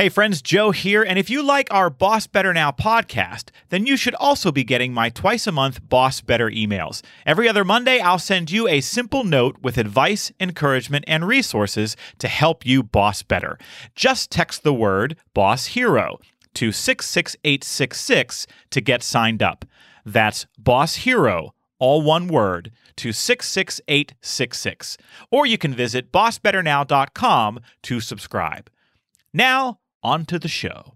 Hey friends, Joe here, and if you like our Boss Better Now podcast, then you should also be getting my twice a month Boss Better emails. Every other Monday, I'll send you a simple note with advice, encouragement, and resources to help you boss better. Just text the word Boss Hero to 66866 to get signed up. That's Boss Hero, all one word, to 66866. Or you can visit bossbetternow.com to subscribe. Now, on to the show.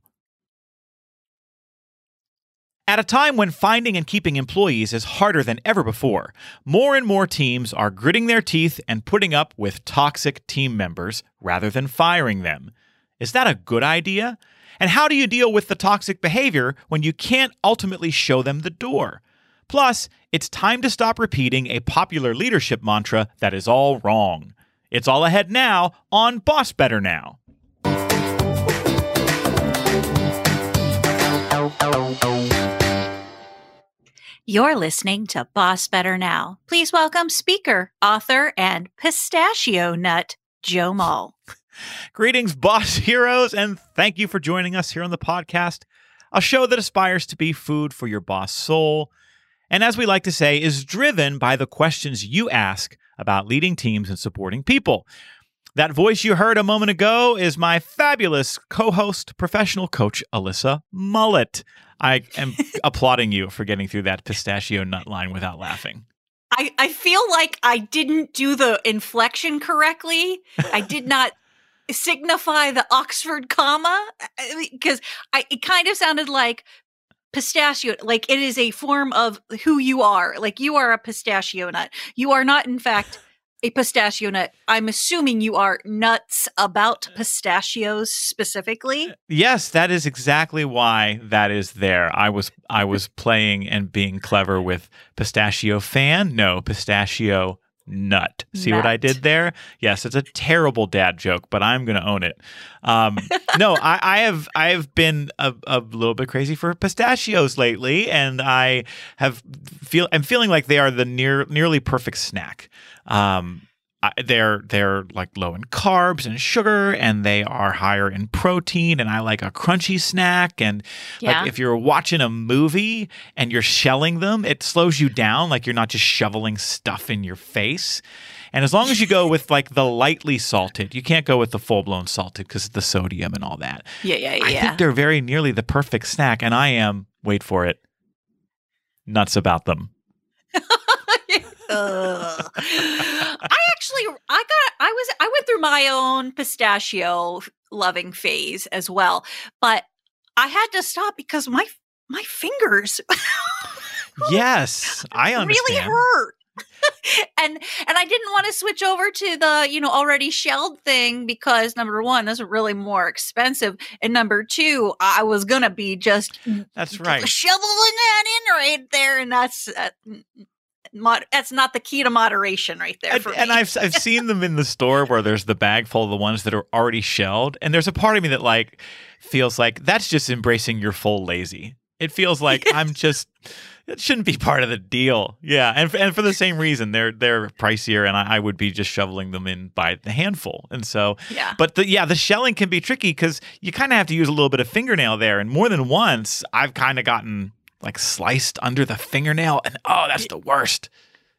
At a time when finding and keeping employees is harder than ever before, more and more teams are gritting their teeth and putting up with toxic team members rather than firing them. Is that a good idea? And how do you deal with the toxic behavior when you can't ultimately show them the door? Plus, it's time to stop repeating a popular leadership mantra that is all wrong. It's all ahead now on Boss Better Now. You're listening to Boss Better Now. Please welcome speaker, author, and pistachio nut, Joe Mull. Greetings, boss heroes, and thank you for joining us here on the podcast, a show that aspires to be food for your boss soul. And as we like to say, is driven by the questions you ask about leading teams and supporting people. That voice you heard a moment ago is my fabulous co host, professional coach, Alyssa Mullett. I am applauding you for getting through that pistachio nut line without laughing. I, I feel like I didn't do the inflection correctly. I did not signify the Oxford comma uh, uh, because I it kind of sounded like pistachio like it is a form of who you are like you are a pistachio nut you are not in fact a pistachio nut. I'm assuming you are nuts about uh, pistachios specifically. Uh, yes, that is exactly why that is there. I was I was playing and being clever with pistachio fan. No, pistachio nut. See nut. what I did there? Yes, it's a terrible dad joke, but I'm going to own it. Um, no, I, I, have I have been a, a, little bit crazy for pistachios lately, and I have feel I'm feeling like they are the near nearly perfect snack. Um, they're they're like low in carbs and sugar and they are higher in protein and I like a crunchy snack. And yeah. like if you're watching a movie and you're shelling them it slows you down like you're not just shoveling stuff in your face. And as long as you go with like the lightly salted you can't go with the full blown salted because of the sodium and all that. Yeah yeah yeah I think they're very nearly the perfect snack and I am wait for it nuts about them I actually, I got, I was, I went through my own pistachio loving phase as well, but I had to stop because my my fingers. yes, I understand. Really hurt. and and I didn't want to switch over to the you know already shelled thing because number one, that's really more expensive, and number two, I was gonna be just that's right shoveling that in right there, and that's uh, mod- that's not the key to moderation right there. And, and, I've I've seen them in the store where there's the bag full of the ones that are already shelled, and there's a part of me that like feels like that's just embracing your full lazy. It feels like I'm just it shouldn't be part of the deal. Yeah, and for, and for the same reason, they're they're pricier, and I, I, would be just shoveling them in by the handful. And so, yeah. But the, yeah, the shelling can be tricky because you kind of have to use a little bit of fingernail there, and more than once, I've kind of gotten like sliced under the fingernail, and oh, that's the worst.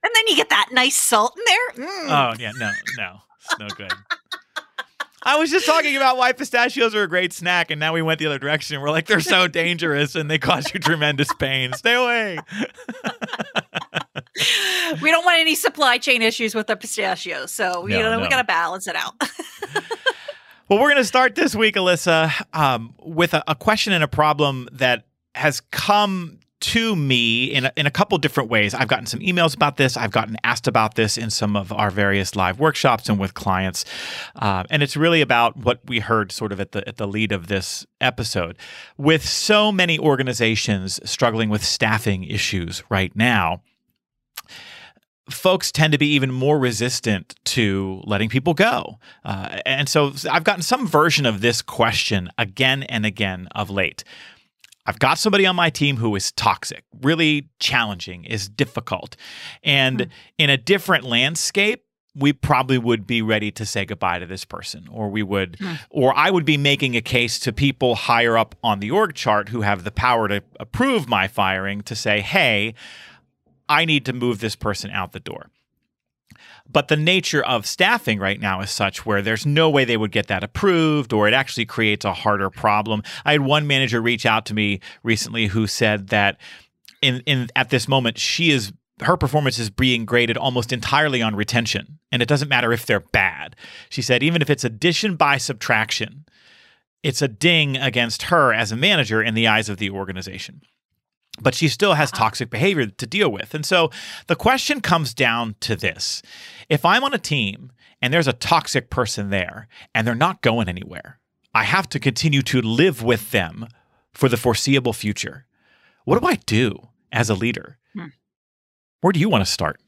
And then you get that nice salt in there. Mm. Oh yeah, no, no, it's no good. I was just talking about why pistachios are a great snack, and now we went the other direction. We're like, they're so dangerous and they cause you tremendous pain. Stay away. we don't want any supply chain issues with the pistachios, so no, you know no. we got to balance it out. well, we're going to start this week, Alyssa, um, with a, a question and a problem that has come to me in a, in a couple different ways. I've gotten some emails about this. I've gotten asked about this in some of our various live workshops and with clients, uh, and it's really about what we heard sort of at the at the lead of this episode. With so many organizations struggling with staffing issues right now. Folks tend to be even more resistant to letting people go. Uh, and so I've gotten some version of this question again and again of late. I've got somebody on my team who is toxic, really challenging, is difficult. And mm. in a different landscape, we probably would be ready to say goodbye to this person or we would or I would be making a case to people higher up on the org chart who have the power to approve my firing to say, "Hey, I need to move this person out the door." But the nature of staffing right now is such where there's no way they would get that approved, or it actually creates a harder problem. I had one manager reach out to me recently who said that in, in at this moment she is her performance is being graded almost entirely on retention, and it doesn't matter if they're bad. She said even if it's addition by subtraction, it's a ding against her as a manager in the eyes of the organization but she still has toxic behavior to deal with. And so the question comes down to this if I'm on a team and there's a toxic person there and they're not going anywhere, I have to continue to live with them for the foreseeable future. What do I do as a leader? Hmm. Where do you want to start?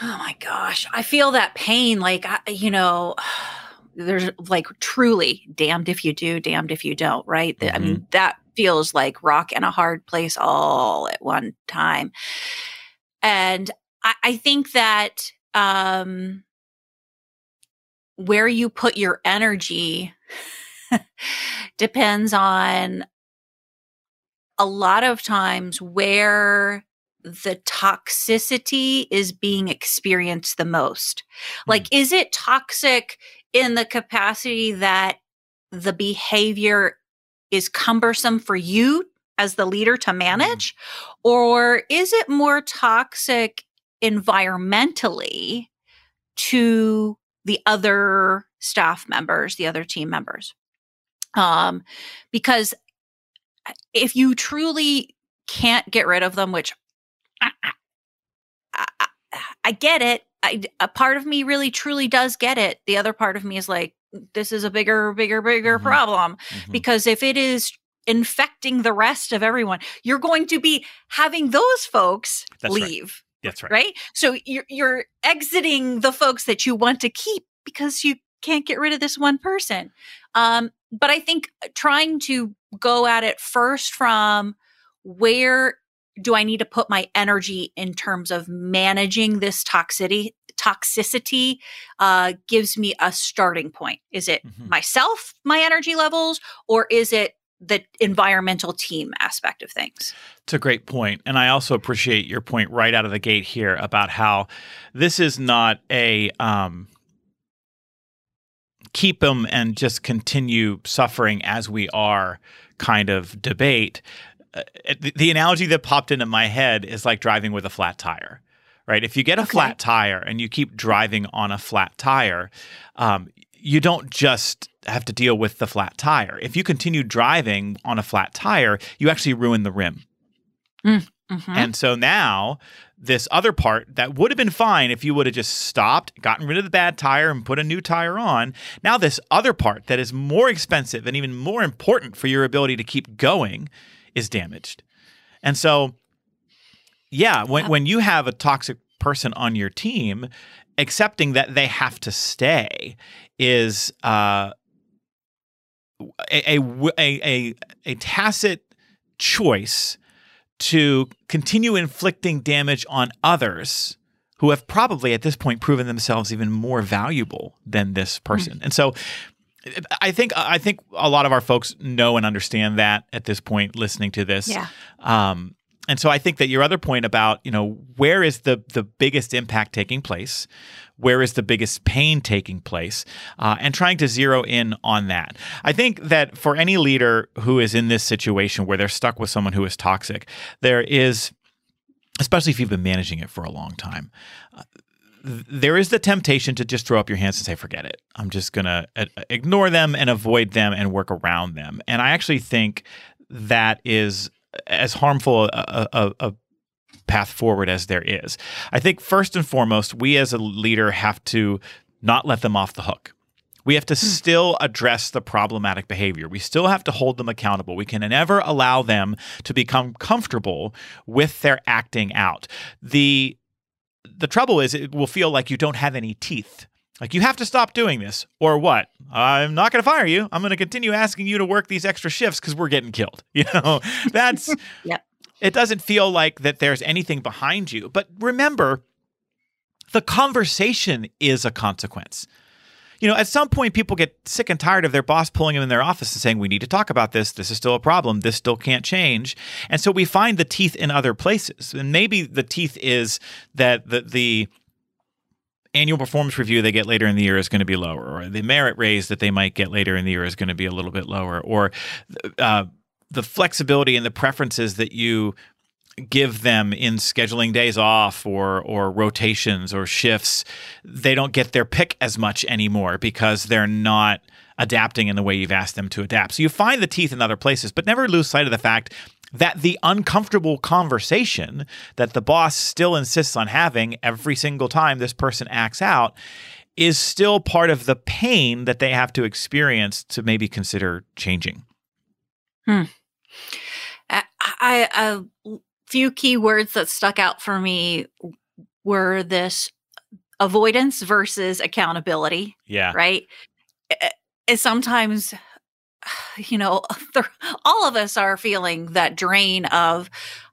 Oh my gosh. I feel that pain. Like, I, you know, there's like truly damned if you do, damned if you don't, right? Mm-hmm. I mean, that feels like rock and a hard place all at one time. And I, I think that um, where you put your energy depends on a lot of times where the toxicity is being experienced the most. Like, is it toxic in the capacity that the behavior is cumbersome for you as the leader to mm-hmm. manage? Mm. Or is it more toxic environmentally to the other staff members, the other team members? Um, because uh, if you truly can't get rid of them, which I, I, I, I get it, a part of me really truly does get it. The other part of me is like, this is a bigger, bigger, bigger mm-hmm. problem. Mm-hmm. Because if it is infecting the rest of everyone, you're going to be having those folks That's leave. Right. That's right. Right. So you're, you're exiting the folks that you want to keep because you can't get rid of this one person. Um, but I think trying to go at it first from where do I need to put my energy in terms of managing this toxicity toxicity uh, gives me a starting point. Is it mm-hmm. myself, my energy levels, or is it the environmental team aspect of things? It's a great point. And I also appreciate your point right out of the gate here about how this is not a. Um, keep them and just continue suffering as we are kind of debate. Uh, the, the, analogy that popped into my head is like driving with a flat tire right? If you get a okay. flat tire and you keep driving on a flat tire, um, you don't just have to deal with the flat tire. If you continue driving on a flat tire, you actually ruin the rim. Mm, mm-hmm. And so now, this other part that would have been fine if you would have just stopped, gotten rid of the bad tire, and put a new tire on. Now, this other part that is more expensive and even more important for your ability to keep going is damaged. And so yeah, when when you have a toxic person on your team, accepting that they have to stay is uh, a, a, a, a tacit choice to continue inflicting damage on others who have probably at this point proven themselves even more valuable than this person. Mm-hmm. And so I think I think a lot of our folks know and understand that at this point listening to this. Yeah. Um, and so I think that your other point about, you know, where is the the biggest impact taking place? Where is the biggest pain taking place? Uh, and trying to zero in on that. I think that for any leader who is in this situation where they're stuck with someone who is toxic, there is, especially if you've been managing it for a long time, uh, there is the temptation to just throw up your hands and say, forget it. I'm just going to uh, ignore them and avoid them and work around them. And I actually think that is as harmful a, a, a path forward as there is. I think first and foremost, we as a leader have to not let them off the hook. We have to hmm. still address the problematic behavior. We still have to hold them accountable. We can never allow them to become comfortable with their acting out. The the trouble is it will feel like you don't have any teeth like, you have to stop doing this, or what? I'm not going to fire you. I'm going to continue asking you to work these extra shifts because we're getting killed. You know, that's, yeah. it doesn't feel like that there's anything behind you. But remember, the conversation is a consequence. You know, at some point, people get sick and tired of their boss pulling them in their office and saying, We need to talk about this. This is still a problem. This still can't change. And so we find the teeth in other places. And maybe the teeth is that the, the annual performance review they get later in the year is going to be lower, or the merit raise that they might get later in the year is going to be a little bit lower, or uh, the flexibility and the preferences that you give them in scheduling days off or or rotations or shifts they don't get their pick as much anymore because they're not adapting in the way you've asked them to adapt so you find the teeth in other places but never lose sight of the fact that the uncomfortable conversation that the boss still insists on having every single time this person acts out is still part of the pain that they have to experience to maybe consider changing hmm. I, I, a few key words that stuck out for me were this avoidance versus accountability. Yeah. Right. It, sometimes, you know, all of us are feeling that drain of,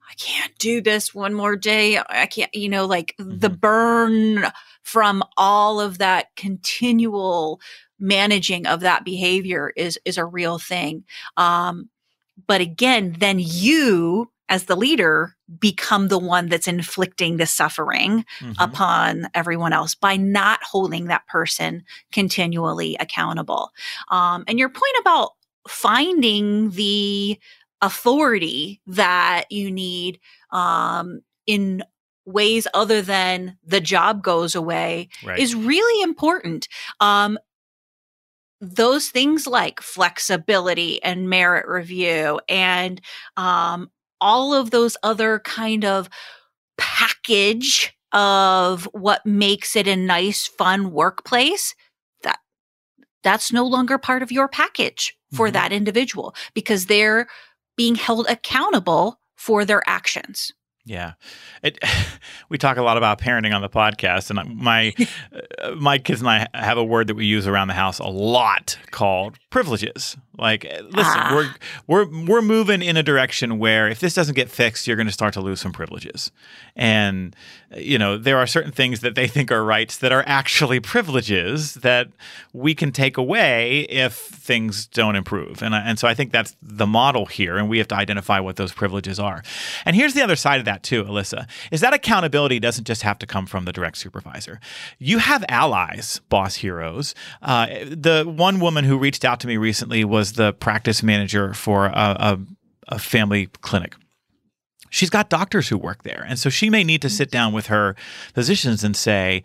I can't do this one more day. I can't, you know, like mm-hmm. the burn from all of that continual managing of that behavior is is a real thing. Um, but again, then you as the leader become the one that's inflicting the suffering mm-hmm. upon everyone else by not holding that person continually accountable. Um, and your point about finding the authority that you need um, in ways other than the job goes away right. is really important. Um, those things like flexibility and merit review and um, all of those other kind of package of what makes it a nice fun workplace that that's no longer part of your package for mm-hmm. that individual because they're being held accountable for their actions yeah, it, we talk a lot about parenting on the podcast, and my uh, my kids and I have a word that we use around the house a lot called privileges. Like, eh, listen, ah. we're we're we're moving in a direction where if this doesn't get fixed, you're going to start to lose some privileges, and you know there are certain things that they think are rights that are actually privileges that we can take away if things don't improve, and and so I think that's the model here, and we have to identify what those privileges are. And here's the other side of that too, Alyssa, is that accountability doesn't just have to come from the direct supervisor. You have allies, boss heroes. Uh, the one woman who reached out to me recently was was the practice manager for a, a, a family clinic she's got doctors who work there. And so she may need to sit down with her physicians and say,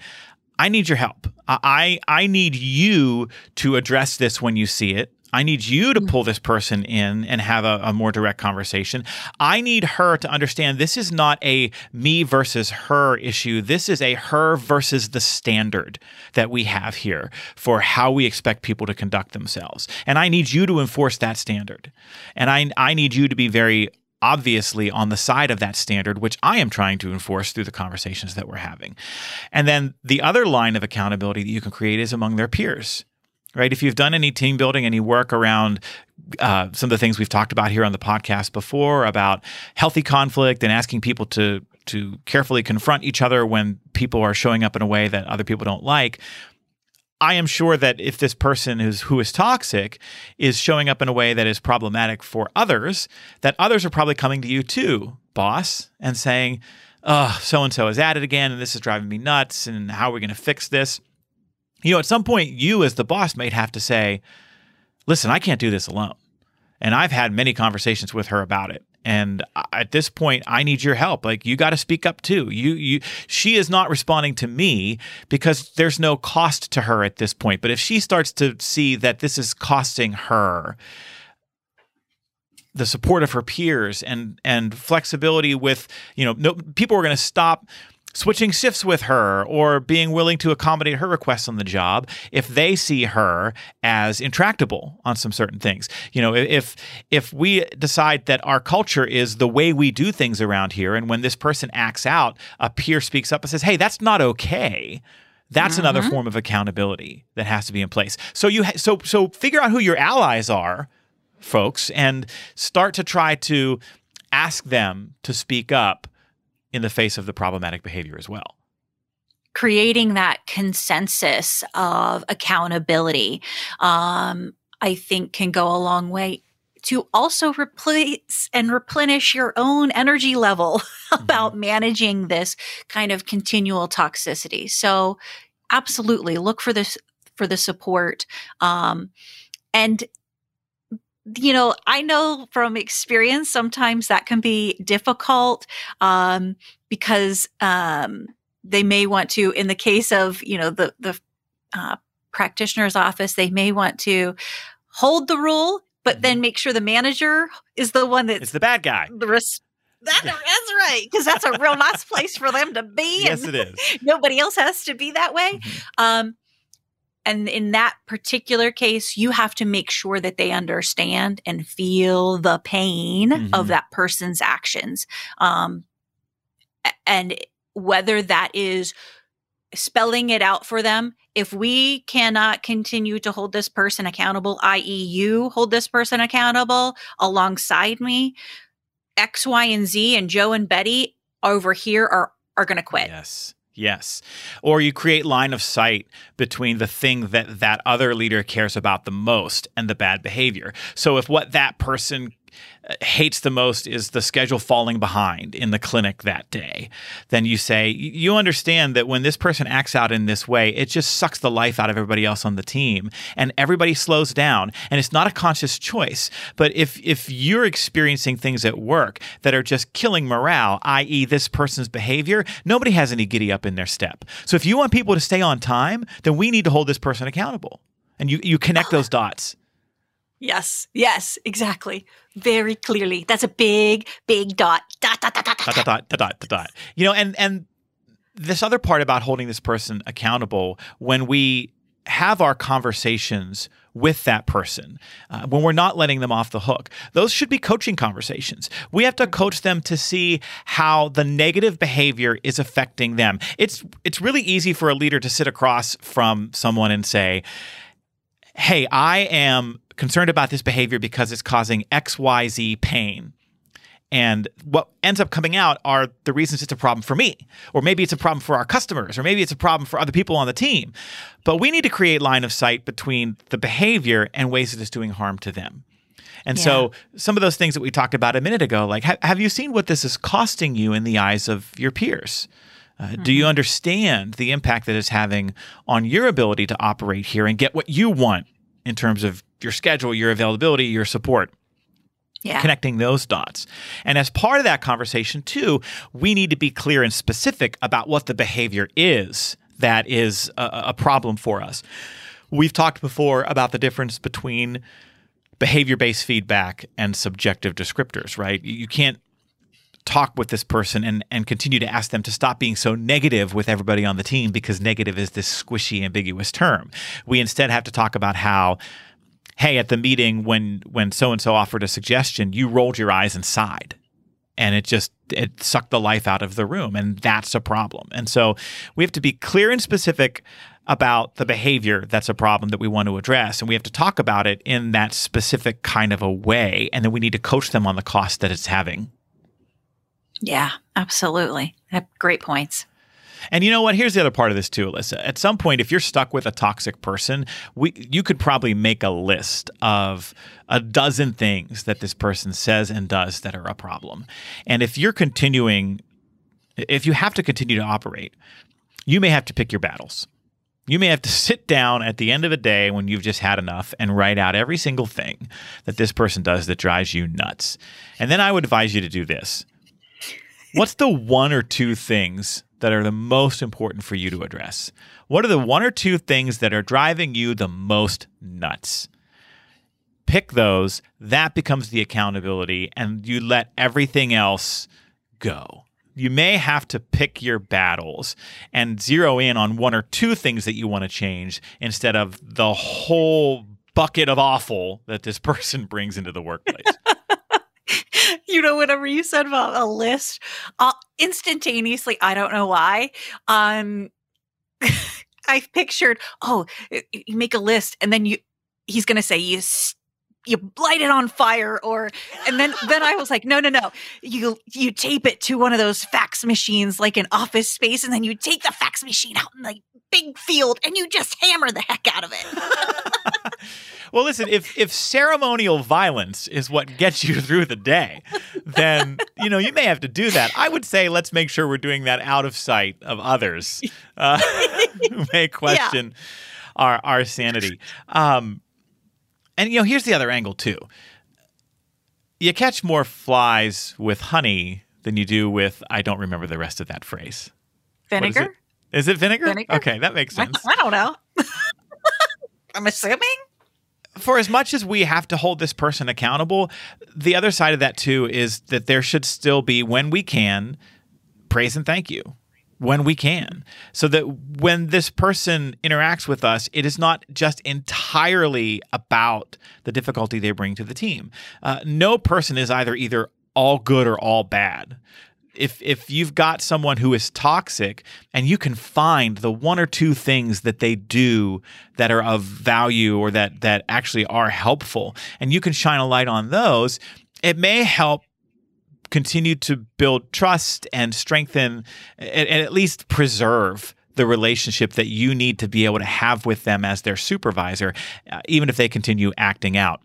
I need your help. I, I need you to address this when you see it. I need you to pull mm-hmm. this person in and have a, a, more direct conversation. I need her to understand this is not a me versus her issue. This is a her versus the standard that we have here for how we expect people to conduct themselves. And I need you to enforce that standard. And I, I need you to be very obviously on the side of that standard, which I am trying to enforce through the conversations that we're having. And then the other line of accountability that you can create is among their peers right? If you've done any team building, any work around uh, some of the things we've talked about here on the podcast before about healthy conflict and asking people to to carefully confront each other when people are showing up in a way that other people don't like. I am sure that if this person is who is toxic is showing up in a way that is problematic for others, that others are probably coming to you too, boss, and saying, "Oh, so and so is at it again, and this is driving me nuts. And how are we going to fix this?" You know, at some point, you as the boss might have to say, listen, I can't do this alone. And I've had many conversations with her about it. And at this point, I need your help. Like you got to speak up too. You, you, she is not responding to me because there's no cost to her at this point. But if she starts to see that this is costing her, the support of her peers and and flexibility with you know no people are going to stop switching shifts with her or being willing to accommodate her requests on the job if they see her as intractable on some certain things. You know if if we decide that our culture is the way we do things around here and when this person acts out a peer speaks up and says hey that's not okay. That's mm-hmm. another form of accountability that has to be in place. So you ha- so so figure out who your allies are folks and start to try to ask them to speak up in the face of the problematic behavior as well. creating that consensus of accountability, um, I think can go a long way to also replace and replenish your own energy level about mm-hmm. managing this kind of continual toxicity. So, absolutely look for this for the support. Um, and you know, I know from experience sometimes that can be difficult um, because um, they may want to, in the case of you know the the uh, practitioner's office, they may want to hold the rule, but mm-hmm. then make sure the manager is the one that's it's the bad guy. The res- that, that's right, because that's a real nice place for them to be. Yes, it is. Nobody else has to be that way. Mm-hmm. Um, and in that particular case, you have to make sure that they understand and feel the pain mm-hmm. of that person's actions. Um, and whether that is spelling it out for them. If we cannot continue to hold this person accountable, i.e., you hold this person accountable alongside me, X, Y, and Z, and Joe and Betty over here are are going to quit. Yes. Yes. Or you create line of sight between the thing that that other leader cares about the most and the bad behavior. So if what that person hates the most is the schedule falling behind in the clinic that day, then you say, you understand that when this person acts out in this way, it just sucks the life out of everybody else on the team and everybody slows down. And it's not a conscious choice. But if, if you're experiencing things at work that are just killing morale, i.e., this person's behavior, nobody has any giddy up in their step. So if you want people to stay on time, then we need to hold this person accountable. And you, you connect those dots. Yes, yes, exactly. Very clearly. That's a big, big dot. Dot, dot, dot, dot, dot, dot, dot, dot, dot, dot. You know, and and this other part about holding this person accountable when we have our conversations with that person uh, when we're not letting them off the hook those should be coaching conversations we have to coach them to see how the negative behavior is affecting them it's it's really easy for a leader to sit across from someone and say hey i am concerned about this behavior because it's causing XYZ pain. And what ends up coming out are the reasons it's a problem for me, or maybe it's a problem for our customers, or maybe it's a problem for other people on the team. But we need to create line of sight between the behavior and ways that it's doing harm to them. And yeah. so, some of those things that we talked about a minute ago, like, ha- have you seen what this is costing you in the eyes of your peers? Uh, mm-hmm. Do you mm-hmm. understand the impact that it's having on your ability to operate here and get what you want in terms of your schedule, your availability, your support. Yeah. Connecting those dots. And as part of that conversation, too, we need to be clear and specific about what the behavior is that is a, a problem for us. We've talked before about the difference between behavior based feedback and subjective descriptors, right? You can't talk with this person and, and continue to ask them to stop being so negative with everybody on the team because negative is this squishy, ambiguous term. We instead have to talk about how hey, at the meeting when when so and so offered a suggestion, you rolled your eyes and sighed. And it just it sucked the life out of the room. And that's a problem. And so we have to be clear and specific about the behavior that's a problem that we want to address. And we have to talk about it in that specific kind of a way. And then we need to coach them on the cost that it's having. Yeah, absolutely. Great points. And you know what? Here's the other part of this too, Alyssa. At some point, if you're stuck with a toxic person, we you could probably make a list of a dozen things that this person says and does that are a problem. And if you're continuing, if you have to continue to operate, you may have to pick your battles. You may have to sit down at the end of a day when you've just had enough and write out every single thing that this person does that drives you nuts. And then I would advise you to do this. What's the one or two things that are the most important for you to address? What are the one or two things that are driving you the most nuts? Pick those, that becomes the accountability, and you let everything else go. You may have to pick your battles and zero in on one or two things that you want to change instead of the whole bucket of awful that this person brings into the workplace. you know, whatever you said about a list, uh, instantaneously, I don't know why. Um, I pictured, oh, you make a list, and then you, he's going to say, you you light it on fire or and then then I was like no no no you you tape it to one of those fax machines like an office space and then you take the fax machine out in the big field and you just hammer the heck out of it. well, listen, if if ceremonial violence is what gets you through the day, then you know you may have to do that. I would say let's make sure we're doing that out of sight of others uh, who may question yeah. our our sanity. Um, and you know, here's the other angle too. You catch more flies with honey than you do with I don't remember the rest of that phrase. Vinegar? Is it vinegar? vinegar? Okay, that makes sense. I, I don't know. I'm assuming. For as much as we have to hold this person accountable, the other side of that too is that there should still be, when we can, praise and thank you when we can. So that when this person interacts with us, it is not just entirely about the difficulty they bring to the team. Uh, no person is either either all good or all bad. If if you've got someone who is toxic and you can find the one or two things that they do that are of value or that that actually are helpful and you can shine a light on those, it may help continue to build trust and strengthen and, and at least preserve the relationship that you need to be able to have with them as their supervisor, uh, even if they continue acting out.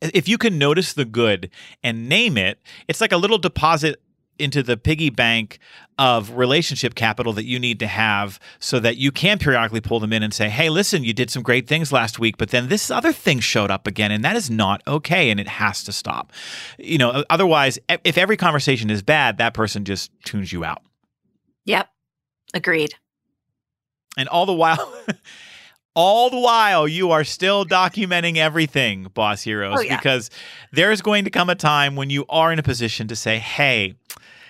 If you can notice the good and name it, it's like a little deposit into the piggy bank of relationship capital that you need to have so that you can periodically pull them in and say, hey, listen, you did some great things last week, but then this other thing showed up again, and that is not okay, and it has to stop. You know, otherwise, if every conversation is bad, that person just tunes you out. Yep. Agreed. And all the while, all the while you are still documenting everything, boss heroes, oh, yeah. because there's going to come a time when you are in a position to say, hey,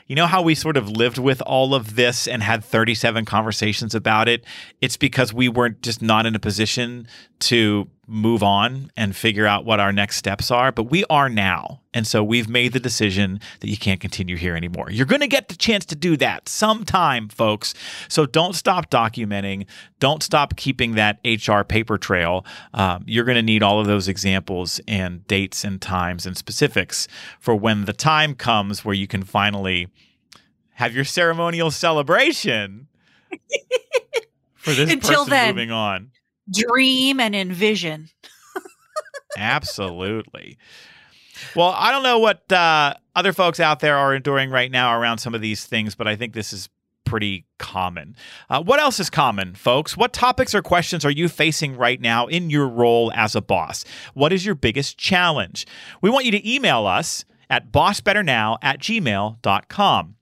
you know how we sort of lived with all of this and had 37 conversations about it? It's because we weren't just not in a position to move on and figure out what our next steps are, but we are now. And so we've made the decision that you can't continue here anymore. You're going to get the chance to do that sometime, folks. So don't stop documenting. Don't stop keeping that HR paper trail. Um, you're going to need all of those examples and dates and times and specifics for when the time comes where you can finally have your ceremonial celebration for this Until person then, moving on dream and envision. Absolutely. Well, I don't know what uh, other folks out there are enduring right now around some of these things, but I think this is pretty common. Uh, what else is common, folks? What topics or questions are you facing right now in your role as a boss? What is your biggest challenge? We want you to email us at bossbetternow at gmail.com.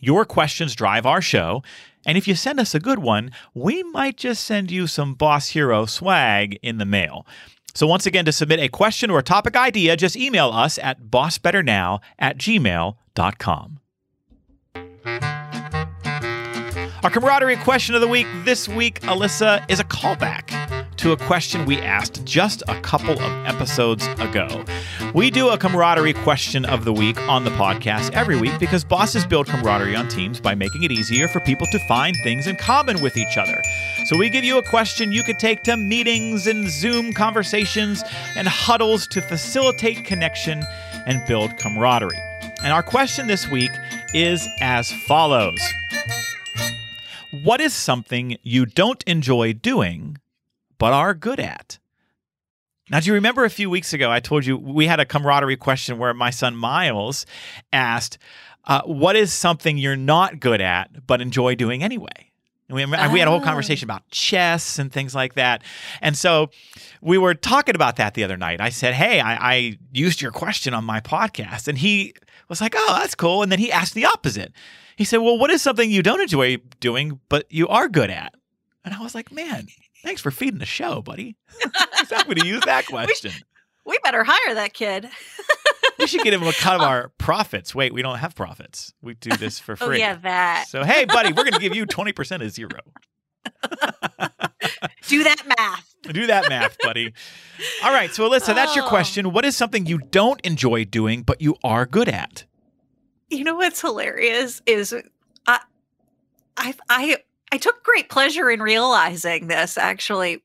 Your questions drive our show, and if you send us a good one, we might just send you some Boss Hero swag in the mail. So, once again, to submit a question or a topic idea, just email us at bossbetternow at gmail.com. Our camaraderie question of the week this week, Alyssa, is a callback to a question we asked just a couple of episodes ago. We do a camaraderie question of the week on the podcast every week because bosses build camaraderie on teams by making it easier for people to find things in common with each other. So we give you a question you could take to meetings and Zoom conversations and huddles to facilitate connection and build camaraderie. And our question this week is as follows. What is something you don't enjoy doing but are good at. Now, do you remember a few weeks ago I told you we had a camaraderie question where my son Miles asked, uh, What is something you're not good at but enjoy doing anyway? And we, oh. we had a whole conversation about chess and things like that. And so we were talking about that the other night. I said, Hey, I, I used your question on my podcast. And he was like, Oh, that's cool. And then he asked the opposite. He said, Well, what is something you don't enjoy doing but you are good at? And I was like, Man, Thanks for feeding the show, buddy. I'm going to use that question. We, we better hire that kid. we should get him a cut of oh. our profits. Wait, we don't have profits. We do this for oh, free. Oh, yeah, that. So, hey, buddy, we're going to give you 20% of zero. do that math. Do that math, buddy. All right. So, Alyssa, that's your oh. question. What is something you don't enjoy doing, but you are good at? You know what's hilarious is uh, I, I, I I took great pleasure in realizing this actually.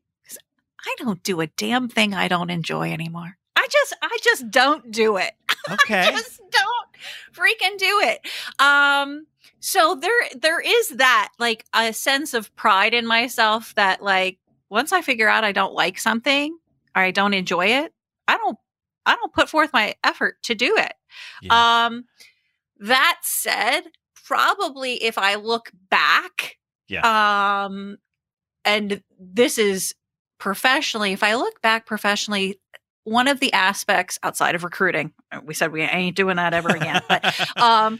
I don't do a damn thing I don't enjoy anymore. I just I just don't do it. Okay. I just don't freaking do it. Um so there there is that like a sense of pride in myself that like once I figure out I don't like something or I don't enjoy it, I don't I don't put forth my effort to do it. Yeah. Um that said, probably if I look back, um and this is professionally, if I look back professionally, one of the aspects outside of recruiting, uh, we said we ain't doing that ever again, but um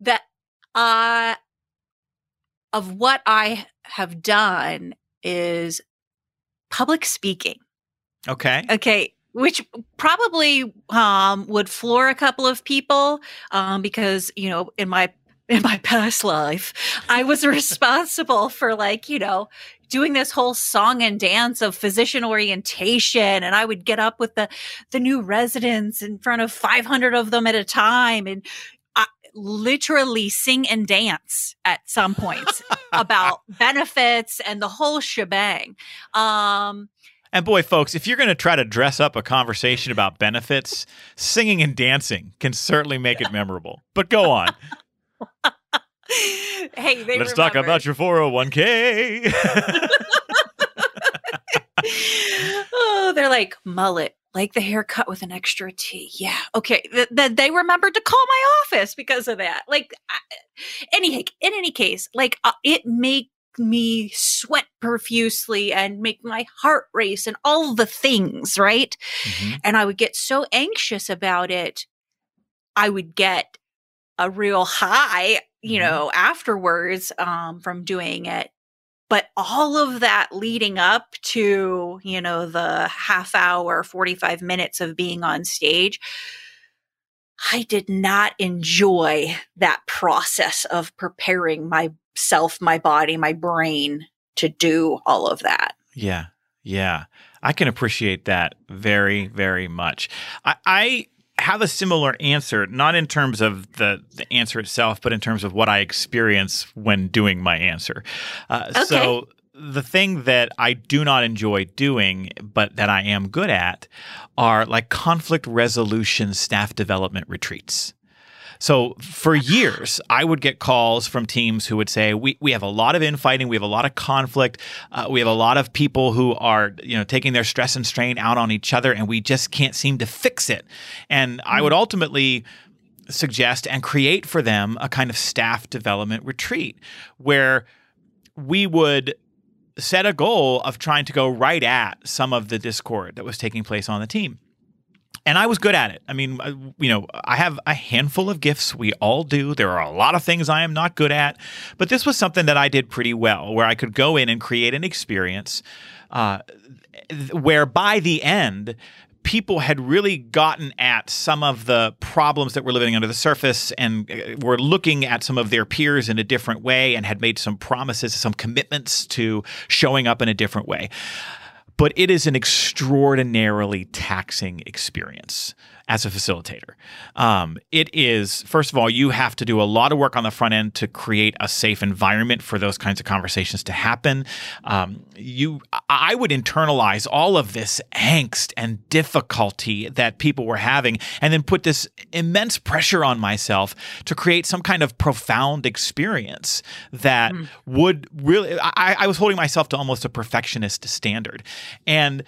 that uh of what I have done is public speaking. okay. Okay, which probably um, would floor a couple of people um, because you know in my in my past life I was responsible for like you know doing this whole song and dance of physician orientation and I would get up with the the new residents in front of 500 of them at a time and I literally sing and dance at some points about benefits and the whole shebang um And boy, folks, if you're going to try to dress up a conversation about benefits, singing and dancing can certainly make it memorable. But go on. hey, they Let's talk about your 401k. oh, they're like mullet, like the haircut with an extra T. Yeah, okay. Th- th- they remembered to call my office because of that. Like, I, any in any case, like uh, it made me sweat profusely and make my heart race and all the things, right? Mhm. and I would get so anxious about it, I would get a real high, you Mhm. know, afterwards um, from doing it. But all of that leading up to, you know, the half hour, 45 minutes of being on stage, I did not enjoy that process of preparing myself, my body, my brain to do all of that. Yeah. Yeah. I can appreciate that very, very much. I, I have a similar answer, not in terms of the, the answer itself, but in terms of what I experience when doing my answer. Uh, Okay. So, the thing that I do not enjoy doing, but that I am good at, are like conflict resolution staff development retreats. So for years, I would get calls from teams who would say, "We we have a lot of infighting, we have a lot of conflict, uh, we have a lot of people who are you know taking their stress and strain out on each other, and we just can't seem to fix it." And I would ultimately suggest and create for them a kind of staff development retreat where we would set a goal of trying to go right at some of the discord that was taking place on the team and I was good at it. I mean, you know, I have a handful of gifts. We all do. There are a lot of things I am not good at, but this was something that I did pretty well, where I could go in and create an experience uh, where by the end, people had really gotten at some of the problems that were living under the surface and uh, were looking at some of their peers in a different way and had made some promises, some commitments to showing up in a different way but it is an extraordinarily taxing experience as a facilitator. Um, it is, first of all, you have to do a lot of work on the front end to create a safe environment for those kinds of conversations to happen. Um, you, I would internalize all of this angst and difficulty that people were having, and then put this immense pressure on myself to create some kind of profound experience that would really. I, I was holding myself to almost a perfectionist standard, and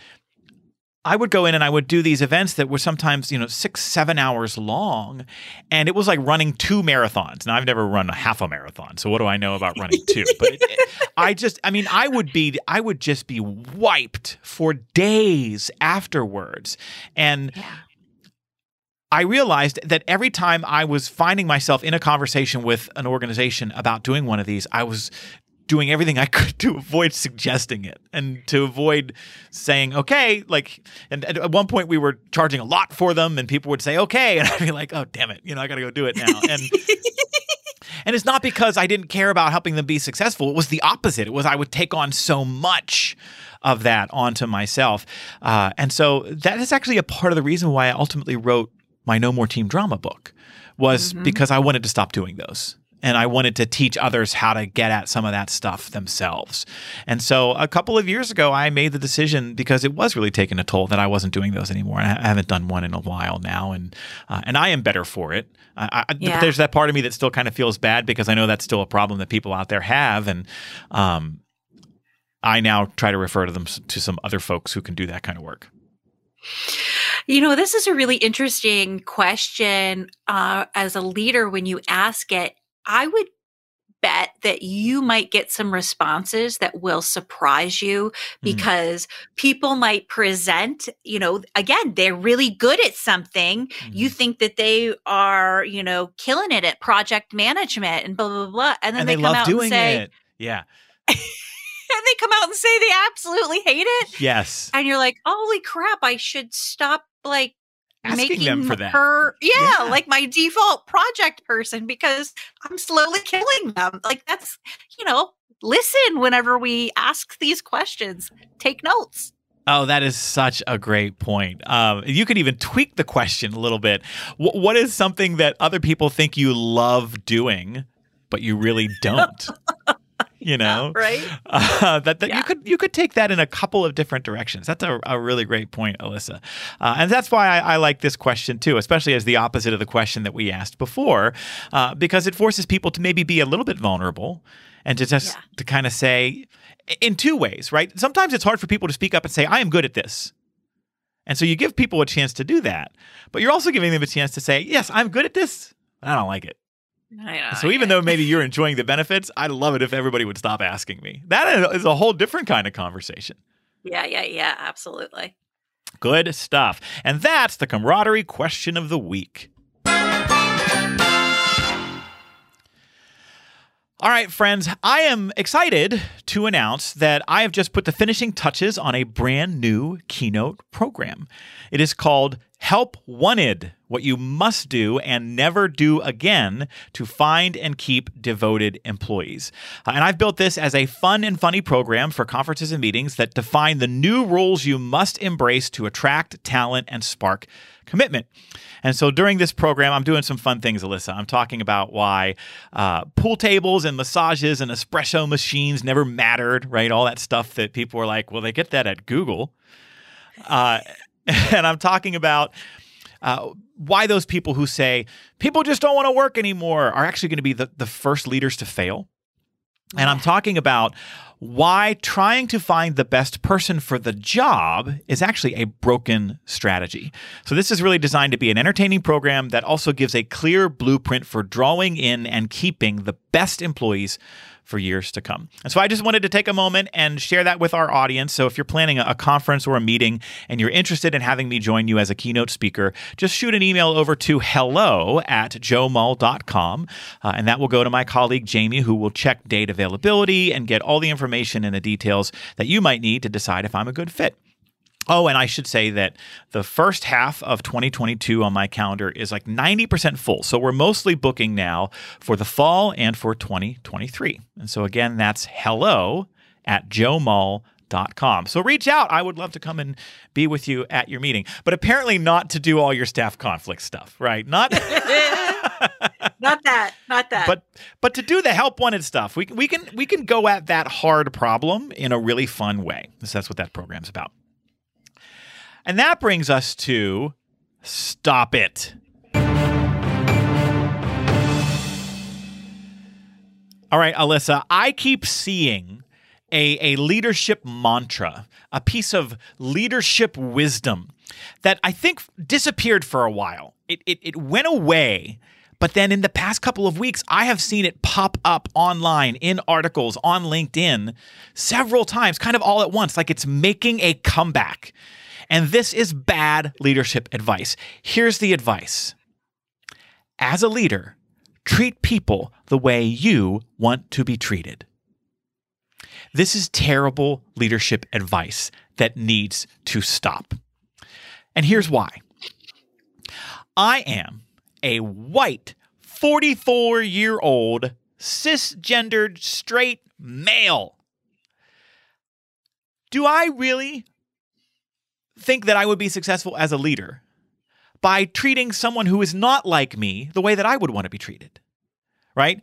I would go in and I would do these events that were sometimes, you know, six, seven hours long. And it was like running two marathons. Now, I've never run a half a marathon. So, what do I know about running two? But it, it- I just, I mean, I would be, I would just be wiped for days afterwards. And I realized that every time I was finding myself in a conversation with an organization about doing one of these, I was doing everything I could to avoid suggesting it and to avoid saying, okay, like, and, at one point we were charging a lot for them and people would say, okay. And I'd be like, oh, damn it. You know, I got to go do it now. And, and it's not because I didn't care about helping them be successful. It was the opposite. It was I would take on so much of that onto myself. Uh, and so that is actually a part of the reason why I ultimately wrote my No More Team Drama book was because I wanted to stop doing those. And I wanted to teach others how to get at some of that stuff themselves. And so a couple of years ago, I made the decision because it was really taking a toll that I wasn't doing those anymore. And I haven't done one in a while now, and uh, and I am better for it. I, I, yeah. There's that part of me that still kind of feels bad because I know that's still a problem that people out there have, and um, I now try to refer to them to some other folks who can do that kind of work. You know, this is a really interesting question uh, as a leader when you ask it. I would bet that you might get some responses that will surprise you mm. because mm. people might present, you know, again, they're really good at something. Mm. You mm-hmm. think that they are, you know, killing it at project management and blah, blah, blah. And then and they, they come out and say, it. Yeah. and they come out and say they absolutely hate it. Yes. And you're like, holy crap, I should stop like asking making them for that. Her, yeah, yeah, like my default project person because I'm slowly killing them. Like that's, you know, listen whenever we ask these questions, take notes. Oh, that is such a great point. Um, you could even tweak the question a little bit. W- what is something that other people think you love doing, but you really don't? you know, right? Uh, that, that yeah. you could you could take that in a couple of different directions. That's a, a really great point, Alyssa, uh, and that's why I, I, like this question too, especially as the opposite of the question that we asked before, uh, because it forces people to maybe be a little bit vulnerable and to just yeah. to kind of say in two ways, right? Sometimes it's hard for people to speak up and say, "I am good at this." And so you give people a chance to do that, but you're also giving them a chance to say, "Yes, I'm good at this. I don't like it." Know, so even though maybe you're enjoying the benefits, I'd love it if everybody would stop asking me. That is a whole different kind of conversation. Yeah, yeah, yeah, absolutely. Good stuff. And that's the camaraderie question of the week. All right, friends, I am excited to announce that I have just put the finishing touches on a brand new keynote program. It is called Help Wanted What You Must Do and Never Do Again to Find and Keep Devoted Employees. Uh, and I've built this as a fun and funny program for conferences and meetings that define the new rules you must embrace to attract talent and spark commitment. And so during this program, I'm doing some fun things, Alyssa. I'm talking about why uh, pool tables and massages and espresso machines never mattered, right? All that stuff that people were like, well, they get that at Google. Uh, and I'm talking about uh, why those people who say people just don't want to work anymore are actually going to be the, the first leaders to fail. And I'm talking about why trying to find the best person for the job is actually a broken strategy. So, this is really designed to be an entertaining program that also gives a clear blueprint for drawing in and keeping the best employees for years to come. And so I just wanted to take a moment and share that with our audience. So if you're planning a, conference or a meeting and you're interested in having me join you as a keynote speaker, just shoot an email over to hello at joemull.com. Uh, and that will go to my colleague Jamie, who will check date availability and get all the information and the details that you might need to decide if I'm a good fit. Oh, and I should say that the first half of 2022 on my calendar is like 90% full. So we're mostly booking now for the fall and for 2023. And so again, that's hello at joemull.com. So reach out. I would love to come and be with you at your meeting, but apparently not to do all your staff conflict stuff, right? Not not that, not that. But but to do the help wanted stuff, we we can we can go at that hard problem in a really fun way. So that's what that program's about. And that brings us to Stop It. All right, Alyssa, I keep seeing a, a leadership mantra, a piece of leadership wisdom that I think disappeared for a while. It, it, it went away but then in the past couple of weeks, I have seen it pop up online in articles on LinkedIn several times, kind of all at once, like it's making a comeback. And this is bad leadership advice. Here's the advice As a leader, treat people the way you want to be treated. This is terrible leadership advice that needs to stop. And here's why I am a white, 44 year old, cisgendered, straight male. Do I really think that I would be successful as a leader by treating someone who is not like me the way that I would want to be treated. Right?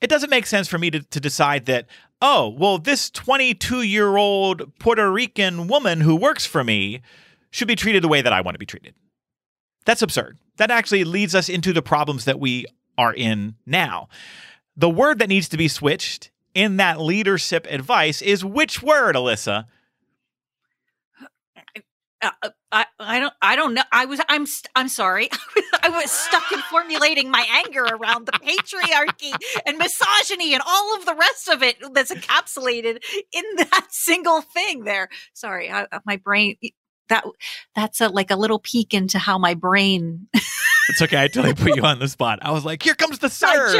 it doesn't make sense for me to, to decide that, oh, well, this 22 year old Puerto Rican woman who works for me should be treated the way that I want to be treated. That's absurd. That actually leads us into the problems that we are in now. The word that needs to be switched in that leadership advice is which word, Alyssa? Uh, uh, I, I don't I don't know. I was I'm I'm sorry. I was stuck in formulating my anger around the patriarchy and misogyny and all of the rest of it that's encapsulated in that single thing there. Sorry, I, my brain that that's a like a little peek into how my brain It's okay. I totally put you on the spot. I was like, "Here comes the serve."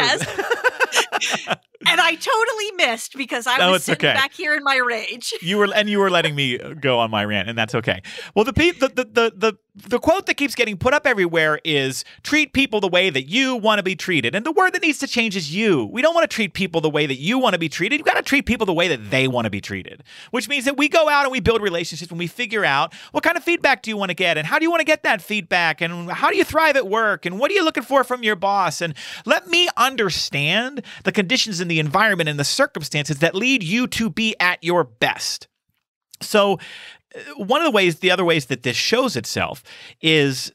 And I totally missed because I no, was sitting okay. back here in my rage. You were, and you were letting me go on my rant, and that's okay. Well, the the the the the, the quote that keeps getting put up everywhere is "treat people the way that you want to be treated," and the word that needs to change is "you." We don't want to treat people the way that you want to be treated. You've got to treat people the way that they want to be treated, which means that we go out and we build relationships and we figure out what kind of feedback do you want to get, and how do you want to get that feedback, and how do you thrive at work, and what are you looking for from your boss, and let me understand the conditions in the environment and the circumstances that lead you to be at your best. So, uh, one of the ways, the other ways that this shows itself is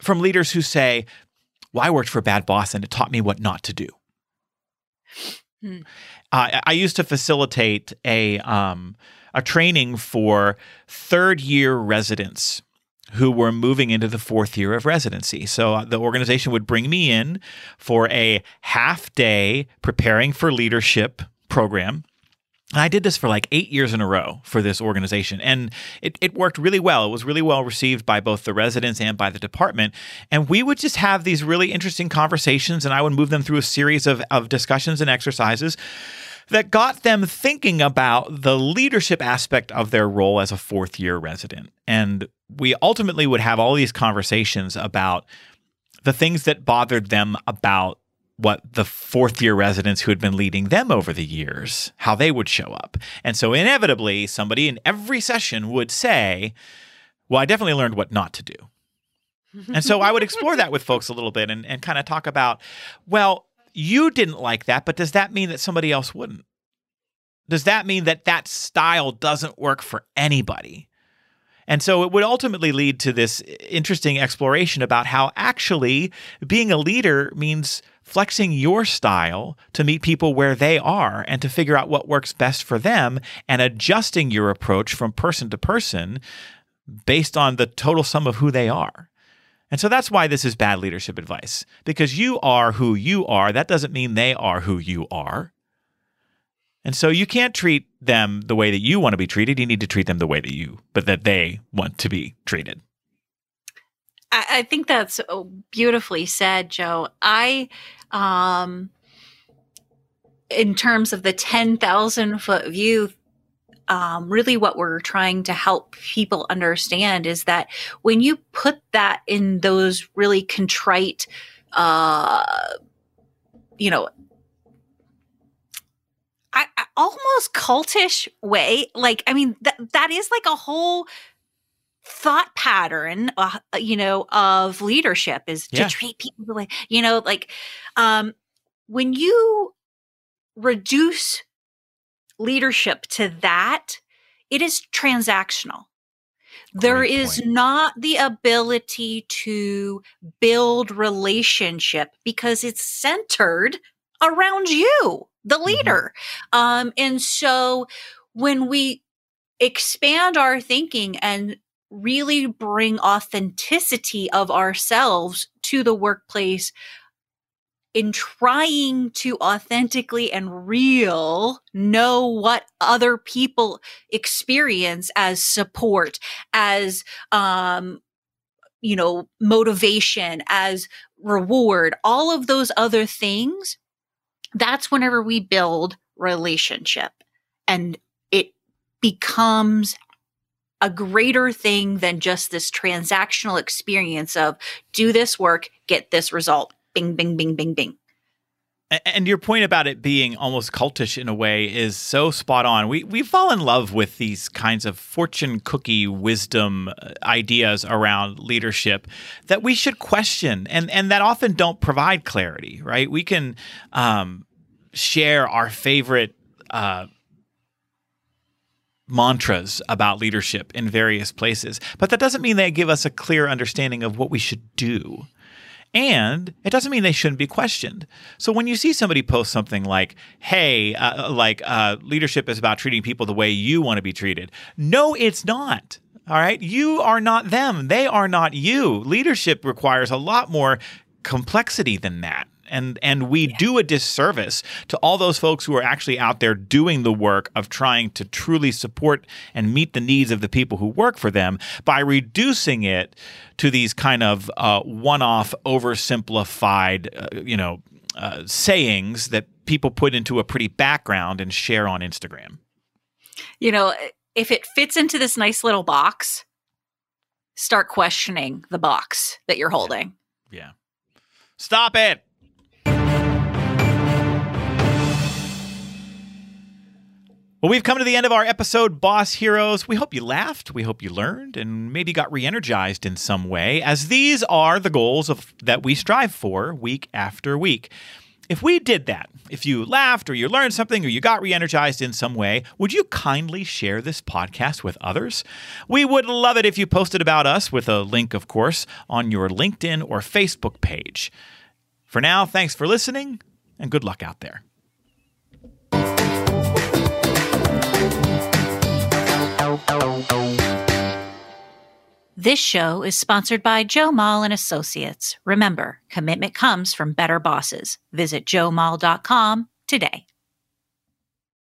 from leaders who say, Well, I worked for a bad boss and it taught me what not to do. Hmm. Uh, I used to facilitate a, um, a training for third year residents who were moving into the fourth year of residency. So uh, the organization would bring me in for a half day preparing for leadership program. And I did this for like eight years in a row for this organization. And it, it worked really well. It was really well received by both the residents and by the department. And we would just have these really interesting conversations, and I would move them through a series of, of discussions and exercises that got them thinking about the leadership aspect of their role as a fourth year resident. And we ultimately would have all these conversations about the things that bothered them about what the fourth year residents who had been leading them over the years, how they would show up. And so inevitably, somebody in every session would say, Well, I definitely learned what not to do. and so I would explore that with folks a little bit and, and kind of talk about, well, you didn't like that, but does that mean that somebody else wouldn't? Does that mean that that style doesn't work for anybody? And so it would ultimately lead to this interesting exploration about how actually being a leader means flexing your style to meet people where they are and to figure out what works best for them and adjusting your approach from person to person based on the total sum of who they are. And so that's why this is bad leadership advice. Because you are who you are. That doesn't mean they are who you are. And so you can't treat them the way that you want to be treated. You need to treat them the way that you, but that they want to be treated. I, I think that's beautifully said, Joe. I, um, in terms of the 10,000 foot view um, really what we're trying to help people understand is that when you put that in those really contrite, uh, you know, I, I, almost cultish way, like I mean that that is like a whole thought pattern, uh, you know, of leadership is to treat people the way you know, like um, when you reduce leadership to that, it is transactional. Great there is point. not the ability to build relationship because it's centered around you, the mm-hmm. leader. Mm-hmm. Um, and so when we expand our thinking and really bring authenticity of ourselves to the workplace in trying to authentically and real know what other people experience as support as um you know motivation as reward all of those other things that's whenever we build relationship and it becomes a greater thing than just this transactional experience of do this work get this result bing, bing, bing, bing, bing. And your point about it being almost cultish in a way is so spot on. We we fall in love with these kinds of fortune cookie wisdom uh, ideas around leadership that we should question, and and that often don't provide clarity. Right? We can um, share our favorite. Uh, mantras about leadership in various places, but that doesn't mean they give us a clear understanding of what we should do. And it doesn't mean they shouldn't be questioned. So when you see somebody post something like, hey, uh, like uh, leadership is about treating people the way you want to be treated, no, it's not. All right. You are not them. They are not you. Leadership requires a lot more complexity than that and and we yeah. do a disservice to all those folks who are actually out there doing the work of trying to truly support and meet the needs of the people who work for them by reducing it to these kind of uh, one-off, oversimplified, uh, you know, uh, sayings that people put into a pretty background and share on Instagram. You know, if it fits into this nice little box, start questioning the box that you're holding. Yeah. Stop it. Well, we've come to the end of our episode, Boss Heroes. We hope you laughed, we hope you learned, and maybe got re energized in some way, as these are the goals of, that we strive for week after week. If we did that, if you laughed or you learned something or you got re energized in some way, would you kindly share this podcast with others? We would love it if you posted about us with a link, of course, on your LinkedIn or Facebook page. For now, thanks for listening and good luck out there. This show is sponsored by Joe Mull and Associates. Remember, commitment comes from better bosses. Visit joemull.com today.